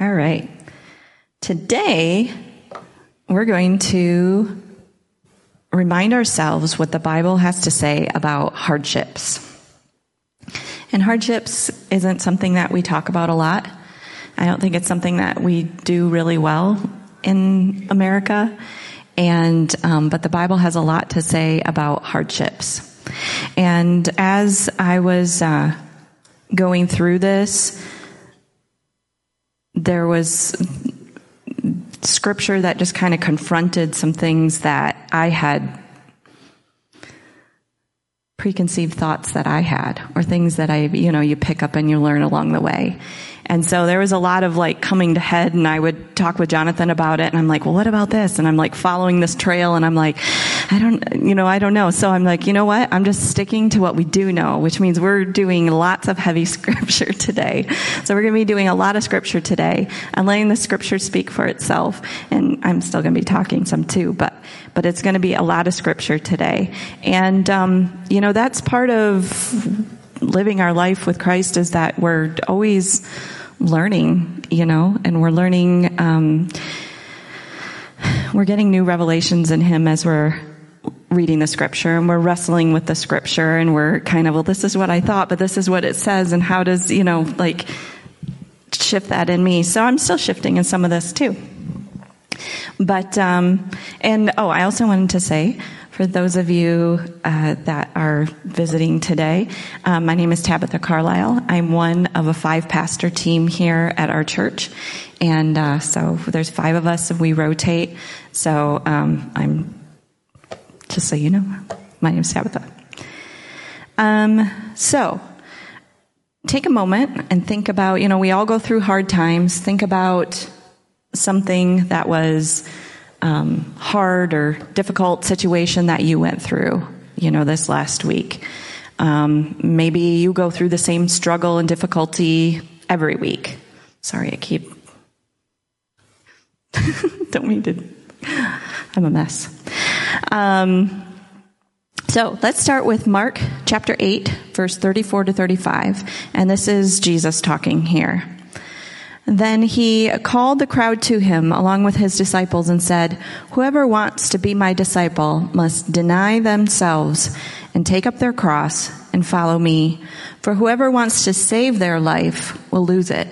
All right. Today, we're going to remind ourselves what the Bible has to say about hardships. And hardships isn't something that we talk about a lot. I don't think it's something that we do really well in America. And, um, but the Bible has a lot to say about hardships. And as I was, uh, going through this, there was scripture that just kind of confronted some things that I had preconceived thoughts that I had or things that I, you know, you pick up and you learn along the way. And so there was a lot of like coming to head and I would talk with Jonathan about it and I'm like, well, what about this? And I'm like following this trail and I'm like, I don't, you know, I don't know. So I'm like, you know what? I'm just sticking to what we do know, which means we're doing lots of heavy scripture today. So we're going to be doing a lot of scripture today and letting the scripture speak for itself. And I'm still going to be talking some too, but, but it's going to be a lot of scripture today. And, um, you know, that's part of living our life with Christ is that we're always learning, you know, and we're learning, um, we're getting new revelations in Him as we're reading the scripture and we're wrestling with the scripture and we're kind of, well, this is what I thought, but this is what it says and how does, you know, like shift that in me. So I'm still shifting in some of this too. But, um, and oh, I also wanted to say, for those of you uh, that are visiting today, um, my name is Tabitha Carlisle. I'm one of a five pastor team here at our church. And uh, so there's five of us, and we rotate. So um, I'm, just so you know, my name is Tabitha. Um, so take a moment and think about, you know, we all go through hard times. Think about something that was um, hard or difficult situation that you went through, you know, this last week. Um, maybe you go through the same struggle and difficulty every week. Sorry, I keep. Don't mean to. I'm a mess. Um, so let's start with Mark chapter 8, verse 34 to 35. And this is Jesus talking here. Then he called the crowd to him along with his disciples and said, Whoever wants to be my disciple must deny themselves and take up their cross and follow me. For whoever wants to save their life will lose it,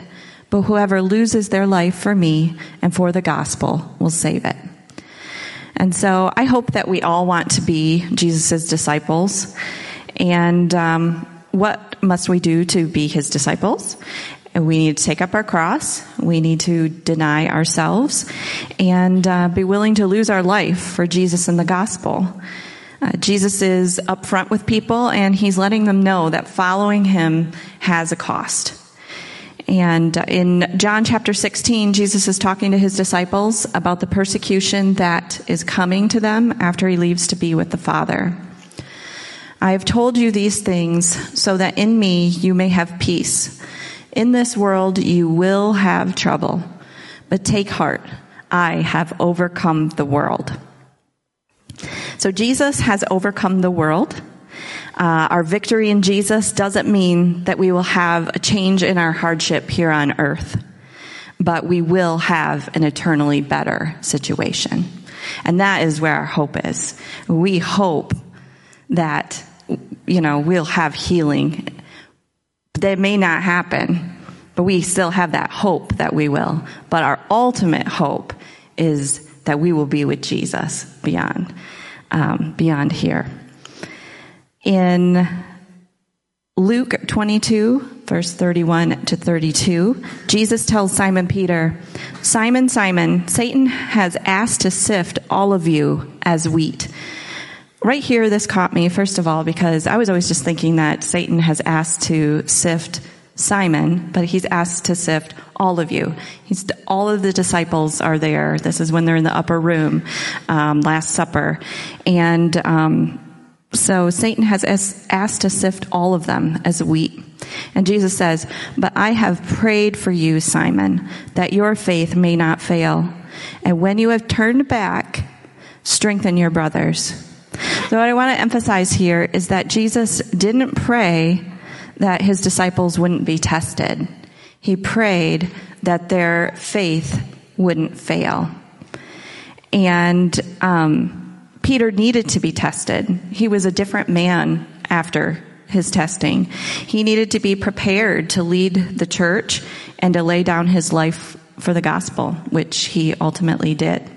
but whoever loses their life for me and for the gospel will save it. And so I hope that we all want to be Jesus' disciples. And um, what must we do to be his disciples? we need to take up our cross. We need to deny ourselves and uh, be willing to lose our life for Jesus and the gospel. Uh, Jesus is upfront with people and he's letting them know that following him has a cost. And in John chapter 16, Jesus is talking to his disciples about the persecution that is coming to them after he leaves to be with the Father. I have told you these things so that in me you may have peace. In this world you will have trouble, but take heart. I have overcome the world. So Jesus has overcome the world. Uh, our victory in Jesus doesn't mean that we will have a change in our hardship here on earth, but we will have an eternally better situation. And that is where our hope is. We hope that, you know, we'll have healing that may not happen, but we still have that hope that we will. But our ultimate hope is that we will be with Jesus beyond, um, beyond here. In Luke 22, verse 31 to 32, Jesus tells Simon Peter, Simon, Simon, Satan has asked to sift all of you as wheat right here, this caught me, first of all, because I was always just thinking that Satan has asked to sift Simon, but he's asked to sift all of you. He's, all of the disciples are there. This is when they're in the upper room, um, Last Supper. And, um, so Satan has asked to sift all of them as wheat. And Jesus says, but I have prayed for you, Simon, that your faith may not fail. And when you have turned back, strengthen your brothers. So what I want to emphasize here is that Jesus didn't pray that his disciples wouldn't be tested. He prayed that their faith wouldn't fail. And um, Peter needed to be tested. He was a different man after his testing. He needed to be prepared to lead the church and to lay down his life for the gospel, which he ultimately did.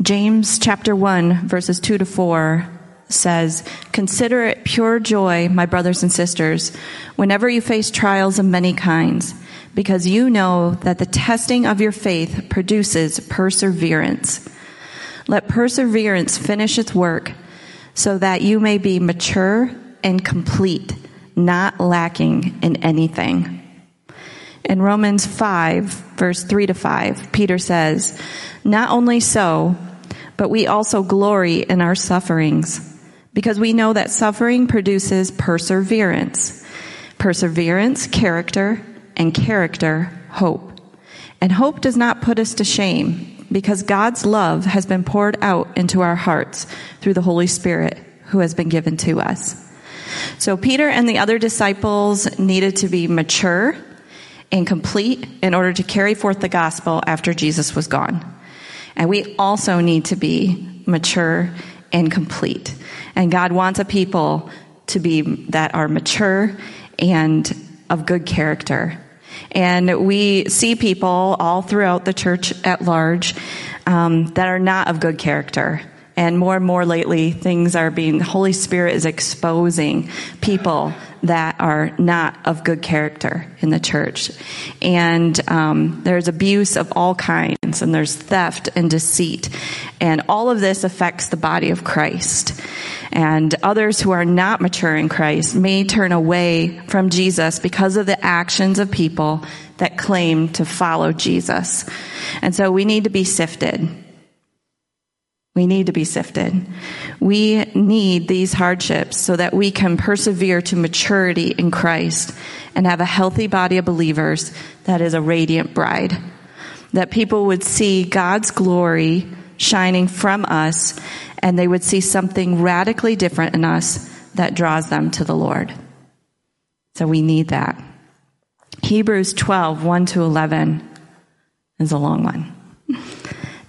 James chapter 1 verses 2 to 4 says, Consider it pure joy, my brothers and sisters, whenever you face trials of many kinds, because you know that the testing of your faith produces perseverance. Let perseverance finish its work so that you may be mature and complete, not lacking in anything. In Romans 5, verse 3 to 5, Peter says, Not only so, but we also glory in our sufferings because we know that suffering produces perseverance. Perseverance, character, and character, hope. And hope does not put us to shame because God's love has been poured out into our hearts through the Holy Spirit who has been given to us. So Peter and the other disciples needed to be mature and complete in order to carry forth the gospel after Jesus was gone. And we also need to be mature and complete. And God wants a people to be that are mature and of good character. And we see people all throughout the church at large um, that are not of good character. And more and more lately, things are being, the Holy Spirit is exposing people that are not of good character in the church. And um, there's abuse of all kinds, and there's theft and deceit. And all of this affects the body of Christ. And others who are not mature in Christ may turn away from Jesus because of the actions of people that claim to follow Jesus. And so we need to be sifted. We need to be sifted. We need these hardships so that we can persevere to maturity in Christ and have a healthy body of believers that is a radiant bride. That people would see God's glory shining from us and they would see something radically different in us that draws them to the Lord. So we need that. Hebrews 12, 1 to 11 is a long one.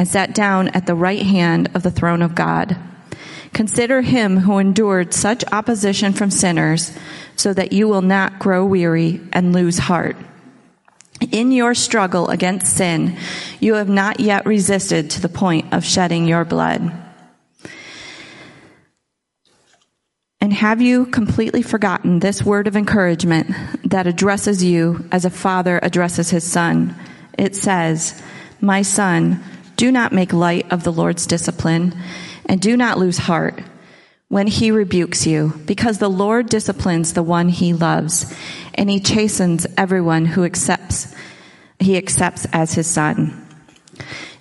and sat down at the right hand of the throne of God. Consider him who endured such opposition from sinners so that you will not grow weary and lose heart. In your struggle against sin, you have not yet resisted to the point of shedding your blood. And have you completely forgotten this word of encouragement that addresses you as a father addresses his son? It says, My son, do not make light of the Lord's discipline, and do not lose heart when he rebukes you, because the Lord disciplines the one he loves, and he chastens everyone who accepts, he accepts as his son.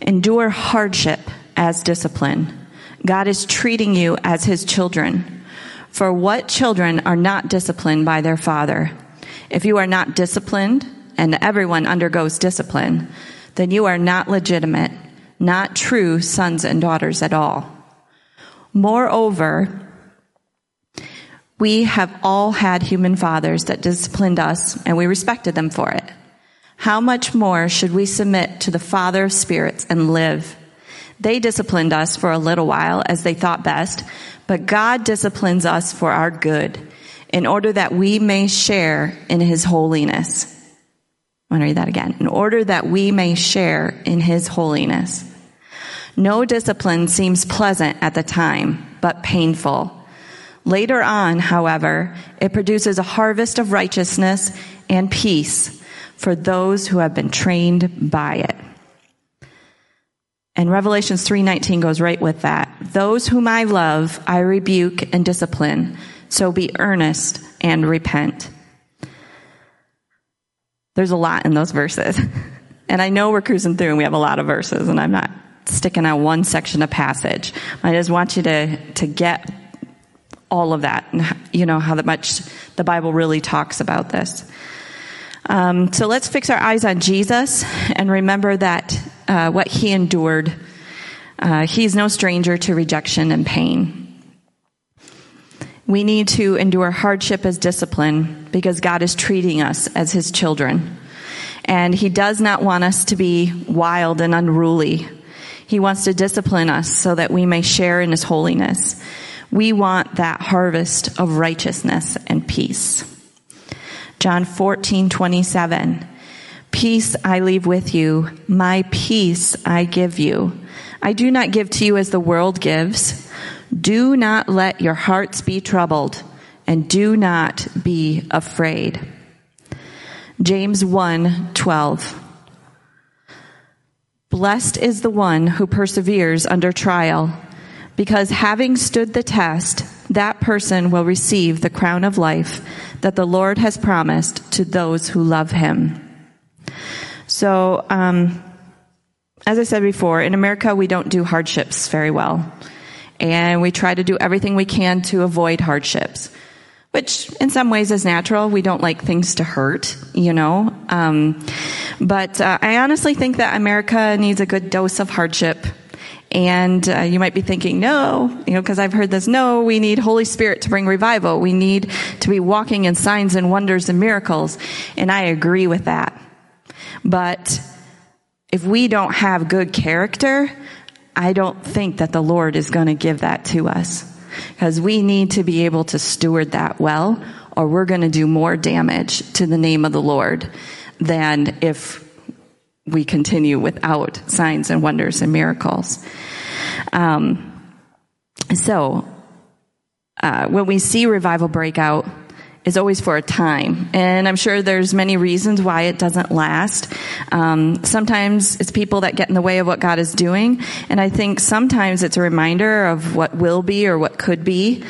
Endure hardship as discipline. God is treating you as his children. For what children are not disciplined by their father? If you are not disciplined, and everyone undergoes discipline, then you are not legitimate not true sons and daughters at all. Moreover, we have all had human fathers that disciplined us and we respected them for it. How much more should we submit to the Father of spirits and live? They disciplined us for a little while as they thought best, but God disciplines us for our good in order that we may share in his holiness. I want to read that again. In order that we may share in his holiness. No discipline seems pleasant at the time, but painful. Later on, however, it produces a harvest of righteousness and peace for those who have been trained by it. And Revelations 3:19 goes right with that. Those whom I love, I rebuke and discipline. So be earnest and repent. There's a lot in those verses. And I know we're cruising through and we have a lot of verses and I'm not sticking out one section of passage. I just want you to, to get all of that and you know how much the Bible really talks about this. Um, so let's fix our eyes on Jesus and remember that uh, what he endured. Uh, he's no stranger to rejection and pain. We need to endure hardship as discipline because God is treating us as his children. And he does not want us to be wild and unruly. He wants to discipline us so that we may share in his holiness. We want that harvest of righteousness and peace. John 14, 27. Peace I leave with you. My peace I give you. I do not give to you as the world gives. Do not let your hearts be troubled and do not be afraid. James 1, 12. Blessed is the one who perseveres under trial because having stood the test, that person will receive the crown of life that the Lord has promised to those who love him. So, um, as I said before, in America, we don't do hardships very well. And we try to do everything we can to avoid hardships, which in some ways is natural. We don't like things to hurt, you know. Um, but uh, I honestly think that America needs a good dose of hardship and uh, you might be thinking, no, you know, because I've heard this, no, we need Holy Spirit to bring revival. We need to be walking in signs and wonders and miracles. And I agree with that. But if we don't have good character, I don't think that the Lord is going to give that to us. Because we need to be able to steward that well, or we're going to do more damage to the name of the Lord than if we continue without signs and wonders and miracles. Um, so, uh, when we see revival break out, is always for a time. And I'm sure there's many reasons why it doesn't last. Um, sometimes it's people that get in the way of what God is doing. And I think sometimes it's a reminder of what will be or what could be.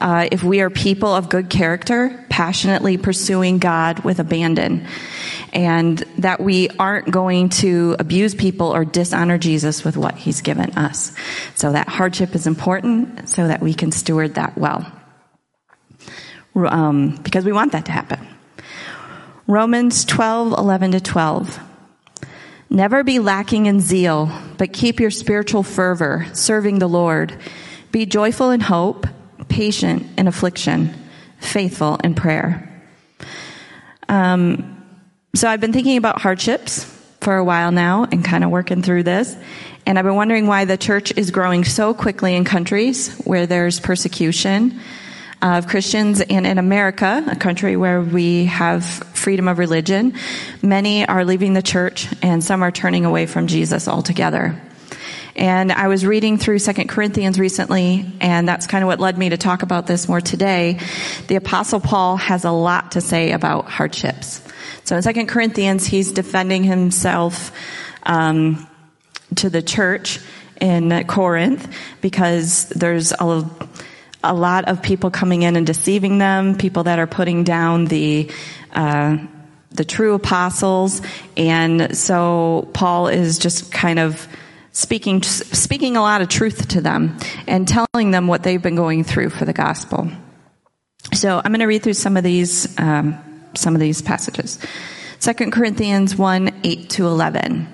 Uh, if we are people of good character, passionately pursuing God with abandon and that we aren't going to abuse people or dishonor Jesus with what he's given us. So that hardship is important so that we can steward that well. Um, because we want that to happen. Romans 12, 11 to 12. Never be lacking in zeal, but keep your spiritual fervor, serving the Lord. Be joyful in hope, patient in affliction, faithful in prayer. Um, so I've been thinking about hardships for a while now and kind of working through this. And I've been wondering why the church is growing so quickly in countries where there's persecution of Christians and in America, a country where we have freedom of religion. Many are leaving the church and some are turning away from Jesus altogether. And I was reading through Second Corinthians recently, and that's kind of what led me to talk about this more today. The apostle Paul has a lot to say about hardships. So in Second Corinthians, he's defending himself um, to the church in Corinth because there's a, a lot of people coming in and deceiving them, people that are putting down the uh, the true apostles, and so Paul is just kind of speaking speaking a lot of truth to them and telling them what they've been going through for the gospel. So I'm going to read through some of these. Um, some of these passages. 2 Corinthians 1 8 to 11.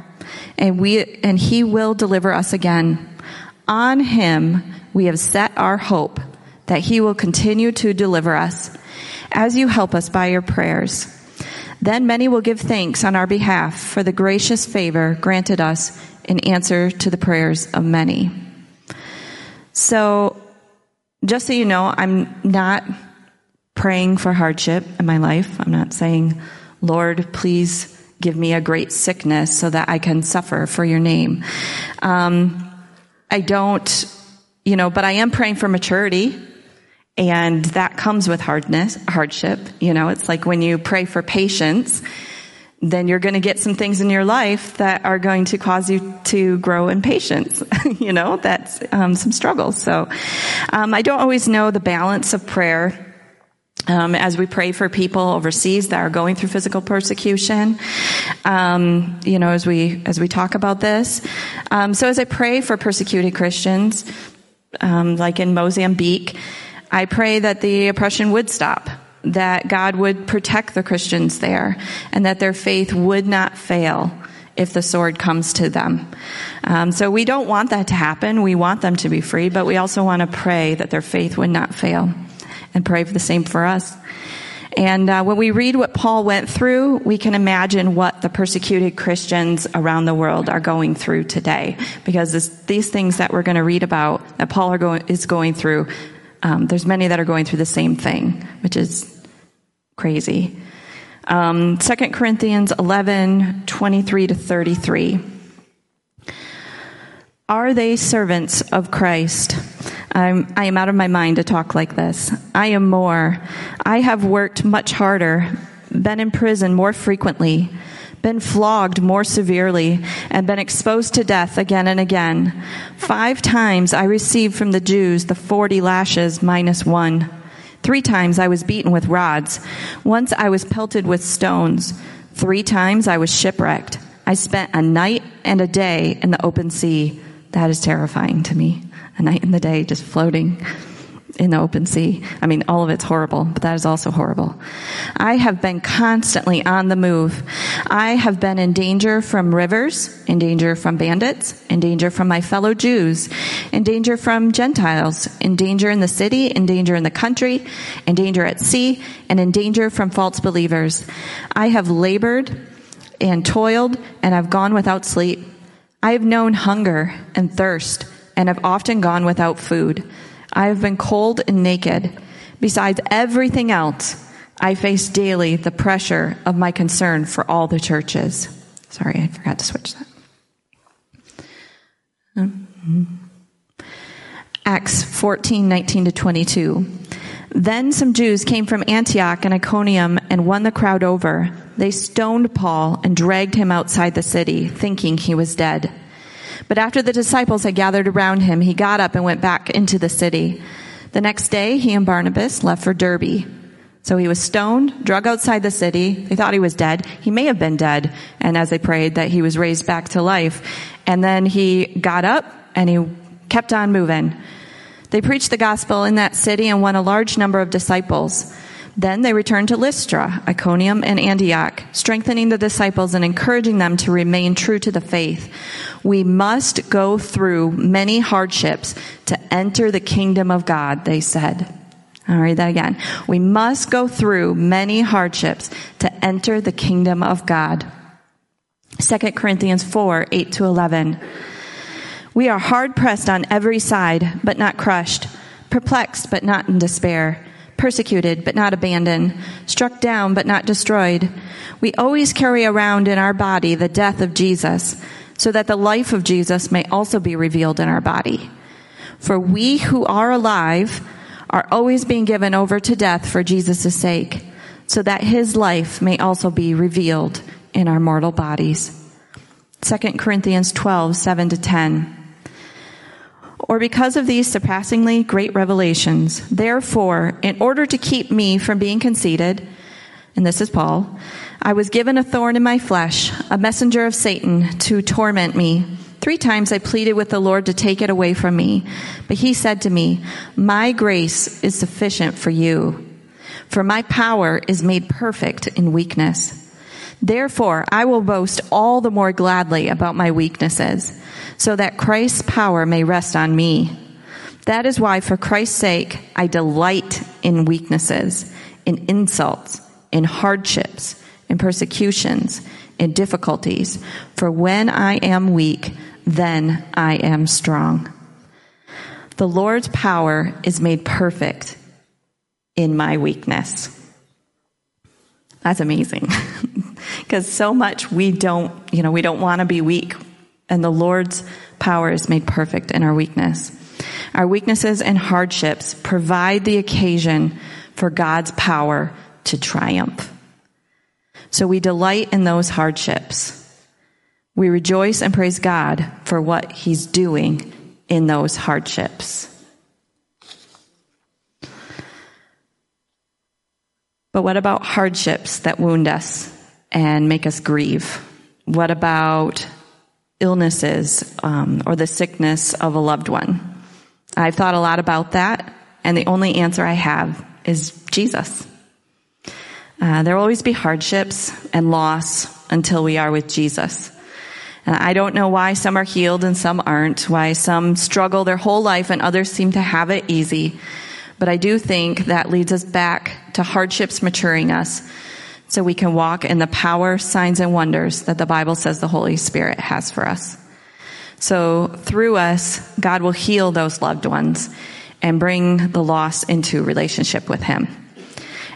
and we, and he will deliver us again. On him we have set our hope that he will continue to deliver us as you help us by your prayers. Then many will give thanks on our behalf for the gracious favor granted us in answer to the prayers of many. So just so you know, I'm not praying for hardship in my life. I'm not saying, Lord, please give me a great sickness so that I can suffer for your name. Um, I don't, you know, but I am praying for maturity. And that comes with hardness, hardship. You know, it's like when you pray for patience, then you're going to get some things in your life that are going to cause you to grow in patience. you know, that's um, some struggles. So um, I don't always know the balance of prayer. Um, as we pray for people overseas that are going through physical persecution, um, you know, as we as we talk about this, um, so as I pray for persecuted Christians, um, like in Mozambique, I pray that the oppression would stop that God would protect the Christians there and that their faith would not fail if the sword comes to them. Um, so we don't want that to happen. We want them to be free, but we also want to pray that their faith would not fail and pray for the same for us. And uh, when we read what Paul went through, we can imagine what the persecuted Christians around the world are going through today. Because this, these things that we're going to read about that Paul going, is going through, um, there's many that are going through the same thing, which is crazy. Um, 2 Corinthians 11, 23 to 33. Are they servants of Christ? I'm, I am out of my mind to talk like this. I am more. I have worked much harder, been in prison more frequently, been flogged more severely, and been exposed to death again and again. Five times I received from the Jews the 40 lashes minus one. Three times I was beaten with rods. Once I was pelted with stones. Three times I was shipwrecked. I spent a night and a day in the open sea. That is terrifying to me. A night and the day just floating in the open sea. I mean, all of it's horrible, but that is also horrible. I have been constantly on the move. I have been in danger from rivers, in danger from bandits, in danger from my fellow Jews, in danger from Gentiles, in danger in the city, in danger in the country, in danger at sea, and in danger from false believers. I have labored and toiled and I've gone without sleep. I have known hunger and thirst and have often gone without food. I have been cold and naked. Besides everything else, I face daily the pressure of my concern for all the churches. Sorry, I forgot to switch that. Mm-hmm. Acts 14, 19 to 22. Then some Jews came from Antioch and Iconium and won the crowd over. They stoned Paul and dragged him outside the city, thinking he was dead. But after the disciples had gathered around him, he got up and went back into the city. The next day, he and Barnabas left for Derbe. So he was stoned, drug outside the city. They thought he was dead. He may have been dead. And as they prayed that he was raised back to life. And then he got up and he kept on moving. They preached the gospel in that city and won a large number of disciples. Then they returned to Lystra, Iconium, and Antioch, strengthening the disciples and encouraging them to remain true to the faith. We must go through many hardships to enter the kingdom of God, they said. I'll read that again. We must go through many hardships to enter the kingdom of God. 2 Corinthians 4, 8 to 11. We are hard pressed on every side, but not crushed, perplexed, but not in despair persecuted but not abandoned, struck down but not destroyed. We always carry around in our body the death of Jesus, so that the life of Jesus may also be revealed in our body. For we who are alive are always being given over to death for Jesus' sake, so that his life may also be revealed in our mortal bodies. 2 Corinthians 12, 7 to 10 or because of these surpassingly great revelations. Therefore, in order to keep me from being conceited, and this is Paul, I was given a thorn in my flesh, a messenger of Satan to torment me. Three times I pleaded with the Lord to take it away from me, but he said to me, My grace is sufficient for you, for my power is made perfect in weakness. Therefore, I will boast all the more gladly about my weaknesses so that Christ's power may rest on me. That is why, for Christ's sake, I delight in weaknesses, in insults, in hardships, in persecutions, in difficulties. For when I am weak, then I am strong. The Lord's power is made perfect in my weakness. That's amazing. because so much we don't, you know, we don't want to be weak. And the Lord's power is made perfect in our weakness. Our weaknesses and hardships provide the occasion for God's power to triumph. So we delight in those hardships. We rejoice and praise God for what He's doing in those hardships. But what about hardships that wound us and make us grieve? What about illnesses um, or the sickness of a loved one? I've thought a lot about that, and the only answer I have is Jesus. Uh, there will always be hardships and loss until we are with Jesus. And I don't know why some are healed and some aren't, why some struggle their whole life and others seem to have it easy. But I do think that leads us back to hardships maturing us so we can walk in the power, signs, and wonders that the Bible says the Holy Spirit has for us. So through us, God will heal those loved ones and bring the lost into relationship with Him.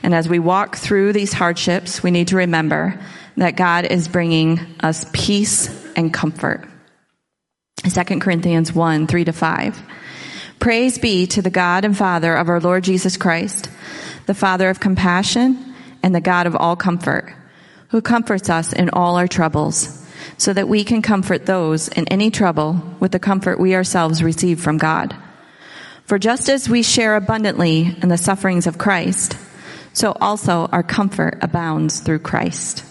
And as we walk through these hardships, we need to remember that God is bringing us peace and comfort. 2 Corinthians 1, 3 to 5. Praise be to the God and Father of our Lord Jesus Christ, the Father of compassion and the God of all comfort, who comforts us in all our troubles, so that we can comfort those in any trouble with the comfort we ourselves receive from God. For just as we share abundantly in the sufferings of Christ, so also our comfort abounds through Christ.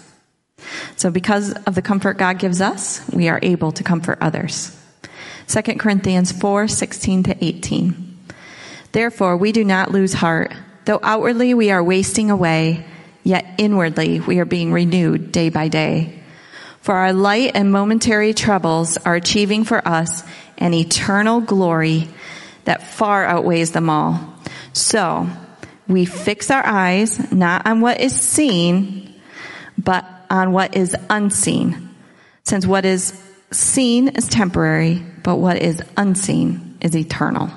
So because of the comfort God gives us, we are able to comfort others. 2 Corinthians 4, 16 to 18. Therefore, we do not lose heart. Though outwardly we are wasting away, yet inwardly we are being renewed day by day. For our light and momentary troubles are achieving for us an eternal glory that far outweighs them all. So, we fix our eyes not on what is seen, but on what is unseen. Since what is seen is temporary, but what is unseen is eternal.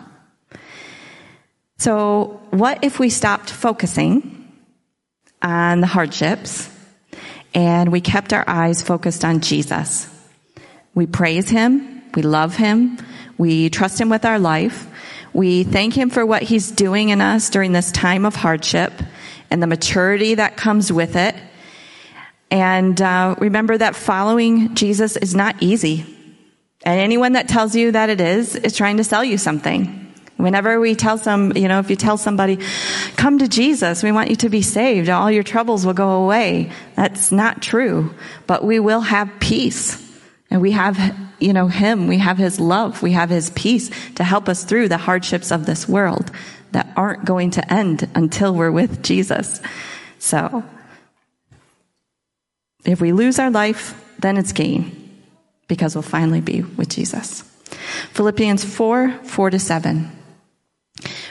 So, what if we stopped focusing on the hardships and we kept our eyes focused on Jesus? We praise Him, we love Him, we trust Him with our life, we thank Him for what He's doing in us during this time of hardship and the maturity that comes with it. And uh, remember that following Jesus is not easy. And anyone that tells you that it is, is trying to sell you something. Whenever we tell some, you know, if you tell somebody, come to Jesus, we want you to be saved, all your troubles will go away. That's not true. But we will have peace. And we have, you know, Him, we have His love, we have His peace to help us through the hardships of this world that aren't going to end until we're with Jesus. So, if we lose our life, then it's gain because we'll finally be with Jesus. Philippians 4, 4 to 7.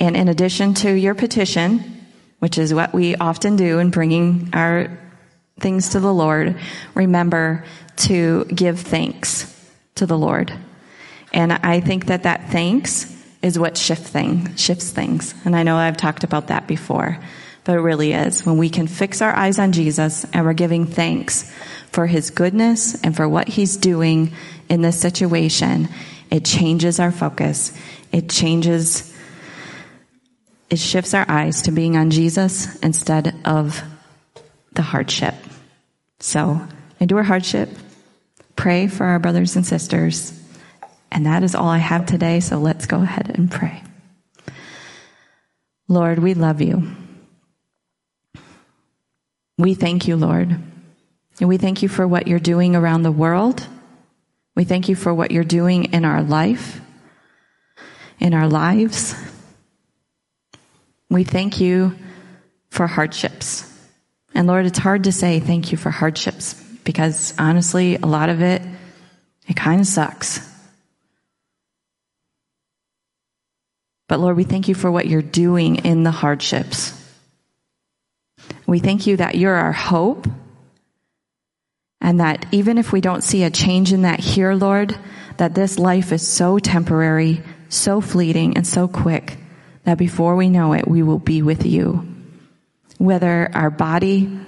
And in addition to your petition, which is what we often do in bringing our things to the Lord, remember to give thanks to the Lord. And I think that that thanks is what shift thing, shifts things. And I know I've talked about that before but it really is. When we can fix our eyes on Jesus and we're giving thanks for his goodness and for what he's doing in this situation, it changes our focus. It changes, it shifts our eyes to being on Jesus instead of the hardship. So endure hardship, pray for our brothers and sisters. And that is all I have today, so let's go ahead and pray. Lord, we love you. We thank you, Lord. And we thank you for what you're doing around the world. We thank you for what you're doing in our life, in our lives. We thank you for hardships, And Lord, it's hard to say thank you for hardships because honestly, a lot of it, it kind of sucks. But Lord, we thank you for what you're doing in the hardships. We thank you that you're our hope and that even if we don't see a change in that here, Lord, that this life is so temporary, so fleeting, and so quick that before we know it, we will be with you. Whether our body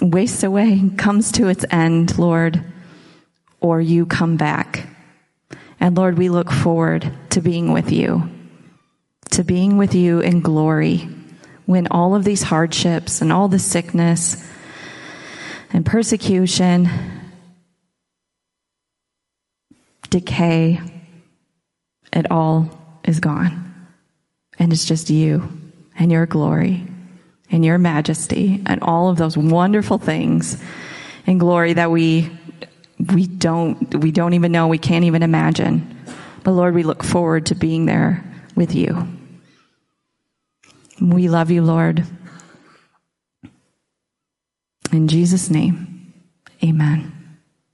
wastes away, comes to its end, Lord, or you come back. And Lord, we look forward to being with you, to being with you in glory when all of these hardships and all the sickness and persecution, decay, it all is gone. And it's just you and your glory and your majesty and all of those wonderful things and glory that we we don't we don't even know we can't even imagine. But lord we look forward to being there with you. We love you lord. In jesus name amen